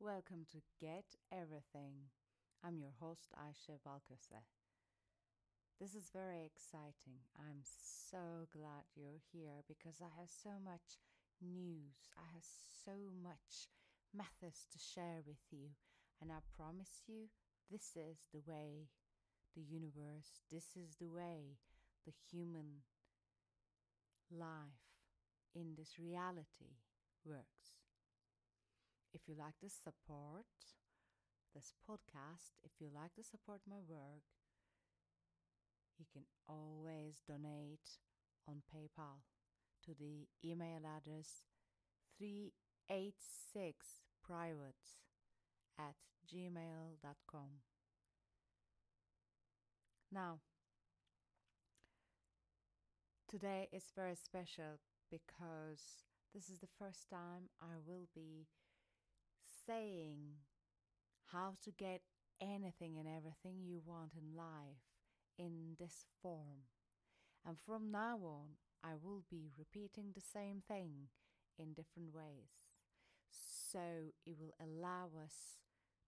Welcome to Get Everything. I'm your host, Aisha Balkose. This is very exciting. I'm so glad you're here because I have so much news. I have so much methods to share with you. And I promise you, this is the way the universe, this is the way the human life in this reality works. If you like to support this podcast, if you like to support my work, you can always donate on PayPal to the email address 386private at gmail.com. Now, today is very special because this is the first time I will be saying how to get anything and everything you want in life in this form. And from now on, I will be repeating the same thing in different ways. So it will allow us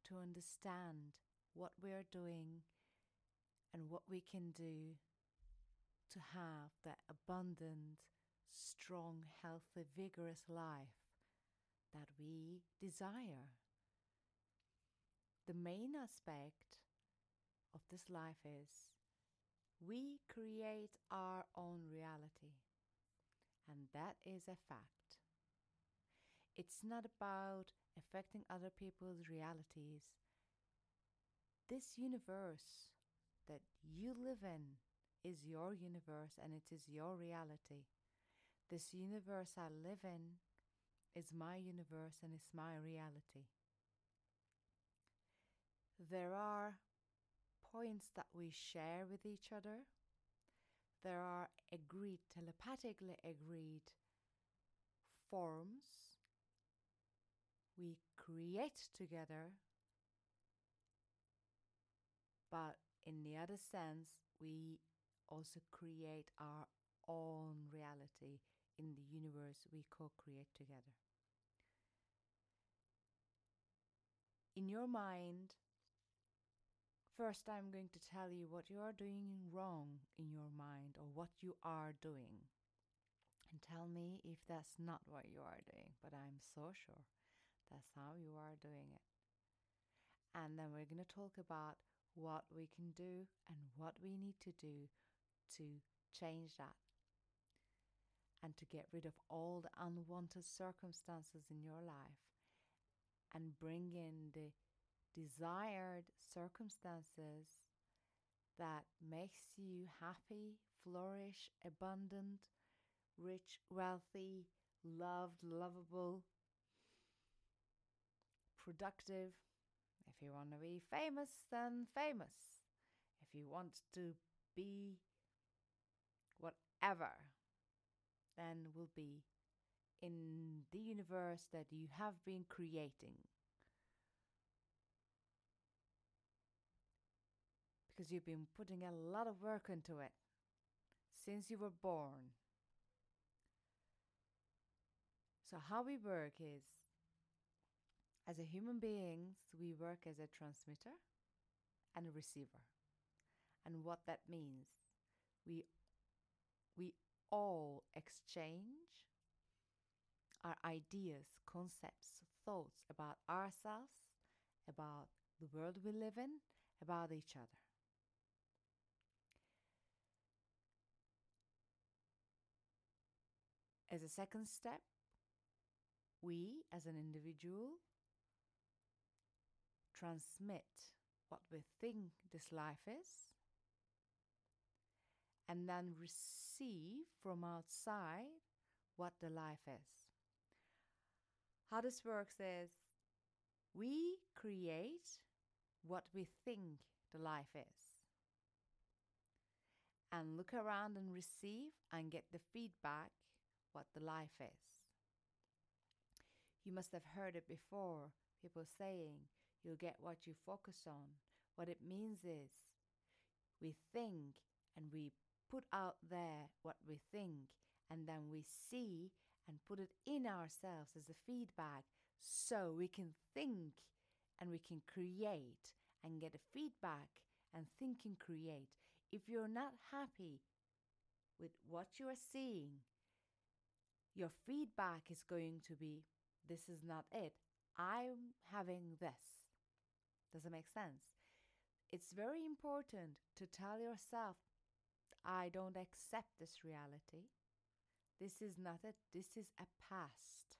to understand what we are doing and what we can do to have that abundant, strong, healthy, vigorous life that we desire. The main aspect of this life is we create our own reality, and that is a fact. It's not about affecting other people's realities. This universe that you live in is your universe and it is your reality. This universe I live in is my universe and is my reality. There are points that we share with each other. There are agreed, telepathically agreed forms we create together, but in the other sense, we also create our own reality in the universe we co create together. In your mind, First, I'm going to tell you what you are doing wrong in your mind or what you are doing. And tell me if that's not what you are doing, but I'm so sure that's how you are doing it. And then we're going to talk about what we can do and what we need to do to change that and to get rid of all the unwanted circumstances in your life and bring in the desired circumstances that makes you happy, flourish, abundant, rich, wealthy, loved, lovable, productive. If you want to be famous, then famous. If you want to be whatever, then will be in the universe that you have been creating. because you've been putting a lot of work into it since you were born. So, how we work is as a human beings, we work as a transmitter and a receiver. And what that means, we, we all exchange our ideas, concepts, thoughts about ourselves, about the world we live in, about each other. As a second step, we as an individual transmit what we think this life is and then receive from outside what the life is. How this works is we create what we think the life is and look around and receive and get the feedback what the life is. You must have heard it before, people saying, you'll get what you focus on. What it means is, we think and we put out there what we think, and then we see and put it in ourselves as a feedback so we can think and we can create and get a feedback and think and create. If you're not happy with what you are seeing, your feedback is going to be this is not it. I'm having this. Does it make sense? It's very important to tell yourself, I don't accept this reality. This is not it. This is a past.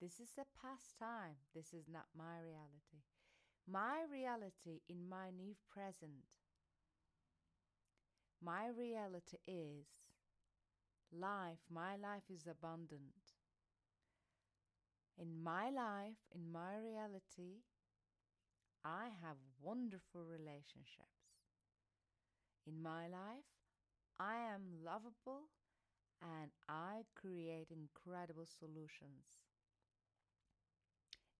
This is a past time. This is not my reality. My reality in my new present. My reality is life. My life is abundant. In my life, in my reality, I have wonderful relationships. In my life, I am lovable and I create incredible solutions.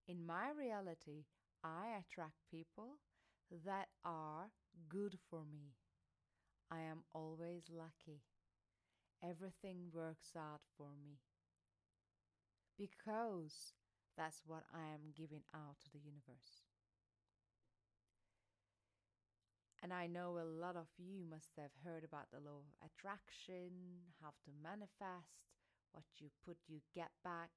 In my reality, I attract people that are good for me. I am always lucky. Everything works out for me. Because that's what I am giving out to the universe. And I know a lot of you must have heard about the law of attraction, how to manifest, what you put, you get back.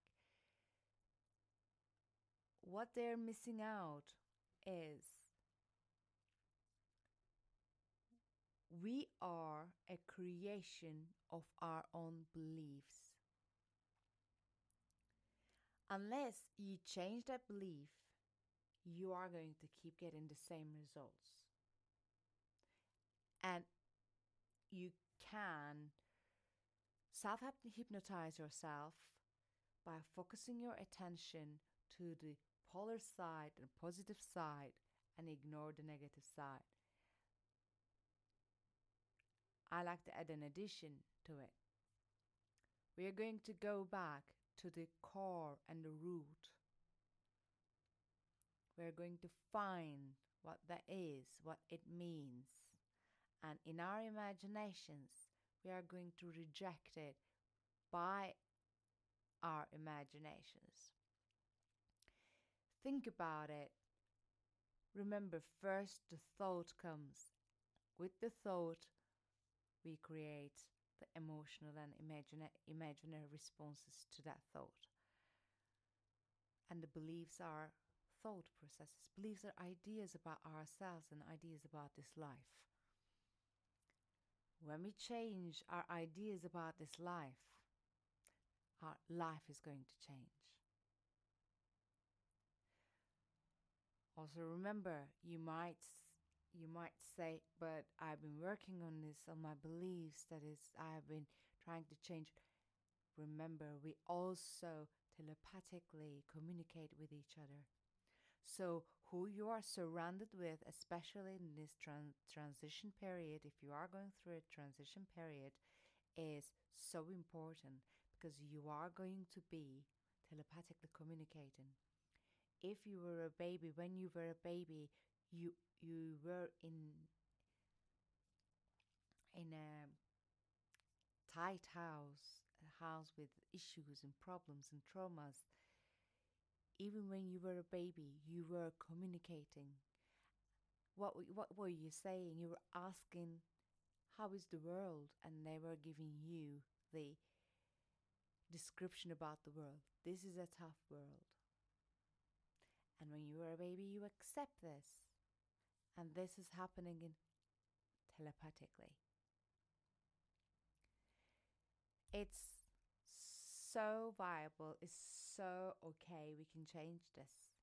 What they're missing out is we are a creation of our own beliefs. Unless you change that belief, you are going to keep getting the same results. And you can self hypnotize yourself by focusing your attention to the polar side and positive side and ignore the negative side. I like to add an addition to it. We are going to go back to the core and the root. We're going to find what that is, what it means. And in our imaginations, we are going to reject it by our imaginations. Think about it. Remember, first the thought comes. With the thought, we create the emotional and imagina- imaginary responses to that thought. And the beliefs are thought processes. Beliefs are ideas about ourselves and ideas about this life. When we change our ideas about this life, our life is going to change. Also remember, you might you might say, but I've been working on this on my beliefs that is I have been trying to change. Remember, we also telepathically communicate with each other. So, who you are surrounded with, especially in this tran- transition period, if you are going through a transition period, is so important because you are going to be telepathically communicating. If you were a baby, when you were a baby, you you were in in a tight house, a house with issues and problems and traumas even when you were a baby, you were communicating. What, what were you saying? You were asking, How is the world? And they were giving you the description about the world. This is a tough world. And when you were a baby, you accept this. And this is happening in telepathically. It's so viable, is so okay. We can change this.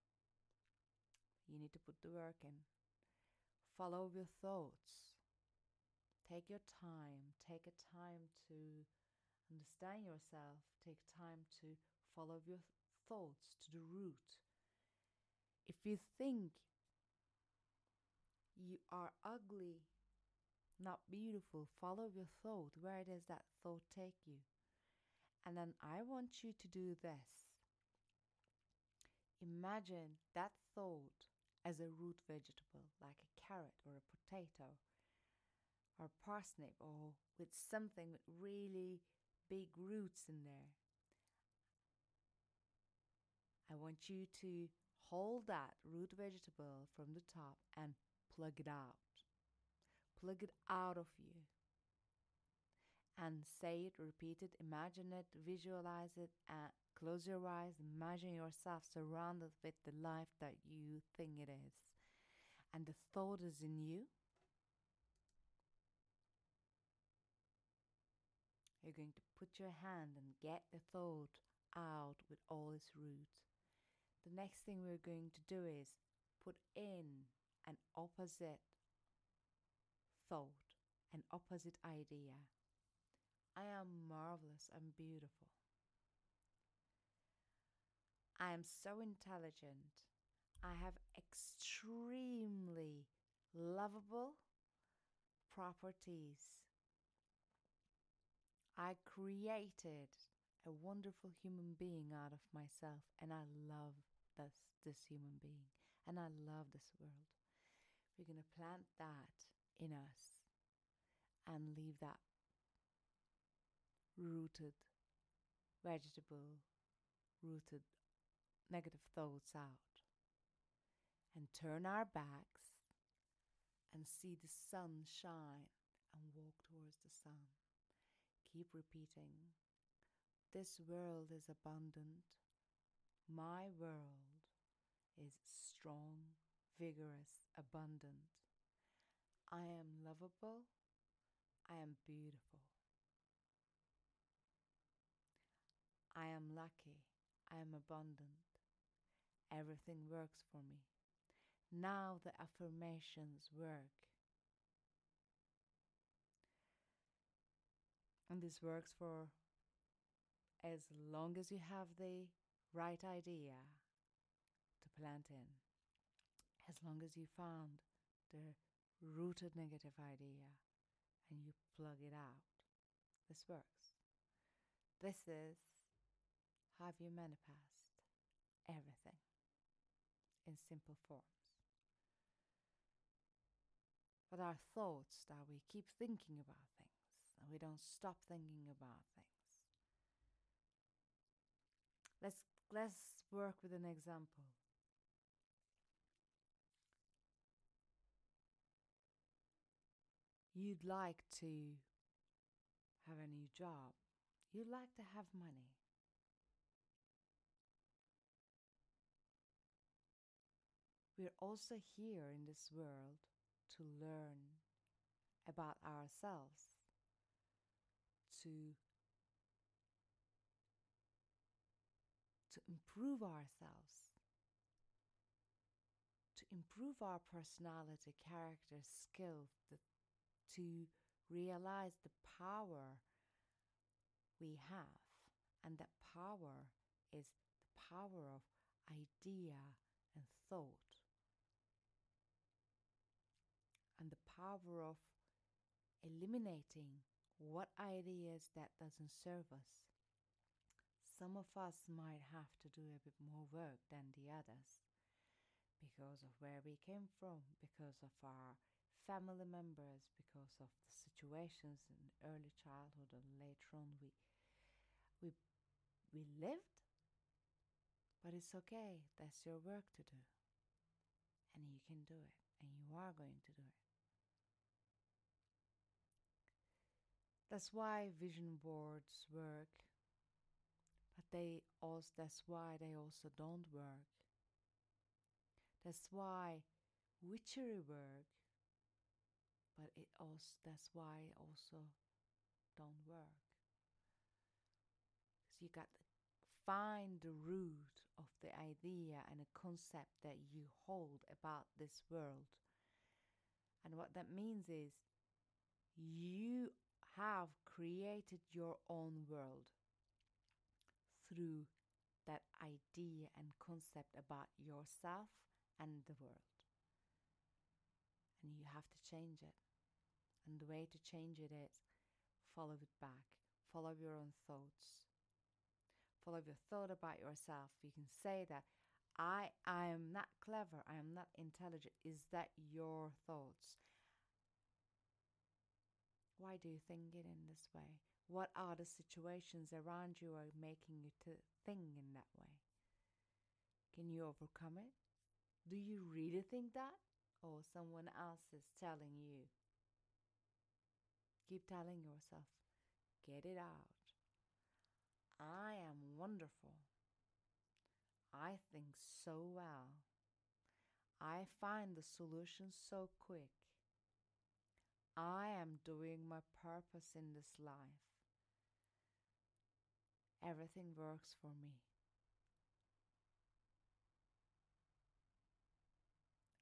You need to put the work in. Follow your thoughts. Take your time. Take a time to understand yourself. Take time to follow your thoughts to the root. If you think you are ugly, not beautiful, follow your thought. Where does that thought take you? And then I want you to do this. Imagine that thought as a root vegetable, like a carrot or a potato or a parsnip, or with something with really big roots in there. I want you to hold that root vegetable from the top and plug it out. Plug it out of you. And say it, repeat it, imagine it, visualize it, and close your eyes. Imagine yourself surrounded with the life that you think it is. And the thought is in you. You're going to put your hand and get the thought out with all its roots. The next thing we're going to do is put in an opposite thought, an opposite idea. I am marvelous, I'm beautiful. I am so intelligent. I have extremely lovable properties. I created a wonderful human being out of myself, and I love this, this human being, and I love this world. We're going to plant that in us and leave that rooted vegetable, rooted negative thoughts out, and turn our backs and see the sun shine and walk towards the sun. Keep repeating. This world is abundant. My world is strong, vigorous, abundant. I am lovable. I am beautiful. Am lucky. I am abundant. Everything works for me. Now the affirmations work. And this works for as long as you have the right idea to plant in, as long as you found the rooted negative idea and you plug it out. This works. This is how you manifest everything in simple forms. But our thoughts that we keep thinking about things and we don't stop thinking about things. Let's let's work with an example. You'd like to have a new job. You'd like to have money. We're also here in this world to learn about ourselves, to, to improve ourselves, to improve our personality, character, skills, the, to realize the power we have. And that power is the power of idea and thought. and the power of eliminating what ideas that doesn't serve us. Some of us might have to do a bit more work than the others because of where we came from, because of our family members, because of the situations in early childhood and later on we we we lived. But it's okay. That's your work to do. And you can do it. And you are going to do it. That's why vision boards work, but they also that's why they also don't work. That's why witchery work, but it also that's why it also don't work. So you got to find the root of the idea and a concept that you hold about this world. And what that means is you have created your own world through that idea and concept about yourself and the world. And you have to change it. And the way to change it is follow it back, follow your own thoughts, follow your thought about yourself. You can say that I, I am not clever, I am not intelligent. Is that your thoughts? Why do you think it in this way? What are the situations around you are making you to think in that way? Can you overcome it? Do you really think that? Or someone else is telling you? Keep telling yourself, get it out. I am wonderful. I think so well. I find the solution so quick. I am doing my purpose in this life. Everything works for me.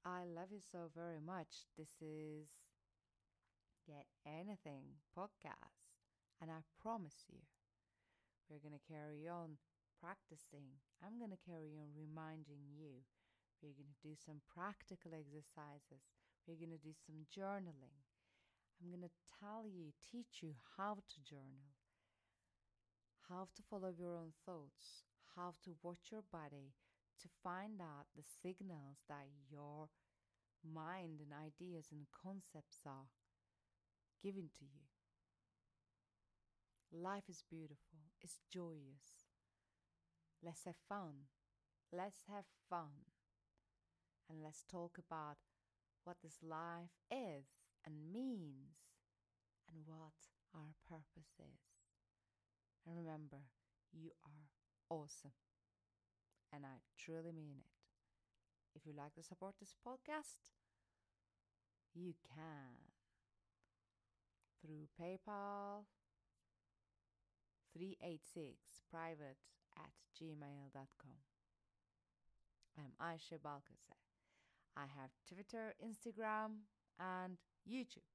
I love you so very much. This is Get Anything podcast, and I promise you, we're going to carry on practicing. I'm going to carry on reminding you. We're going to do some practical exercises. We're going to do some journaling. I'm going to tell you, teach you how to journal, how to follow your own thoughts, how to watch your body, to find out the signals that your mind and ideas and concepts are given to you. Life is beautiful, it's joyous. Let's have fun. Let's have fun. And let's talk about what this life is and means and what our purpose is. And remember, you are awesome. And I truly mean it. If you'd like to support this podcast, you can through PayPal 386 private at gmail.com. I'm Aisha Balkazeh. I have Twitter, Instagram, and YouTube.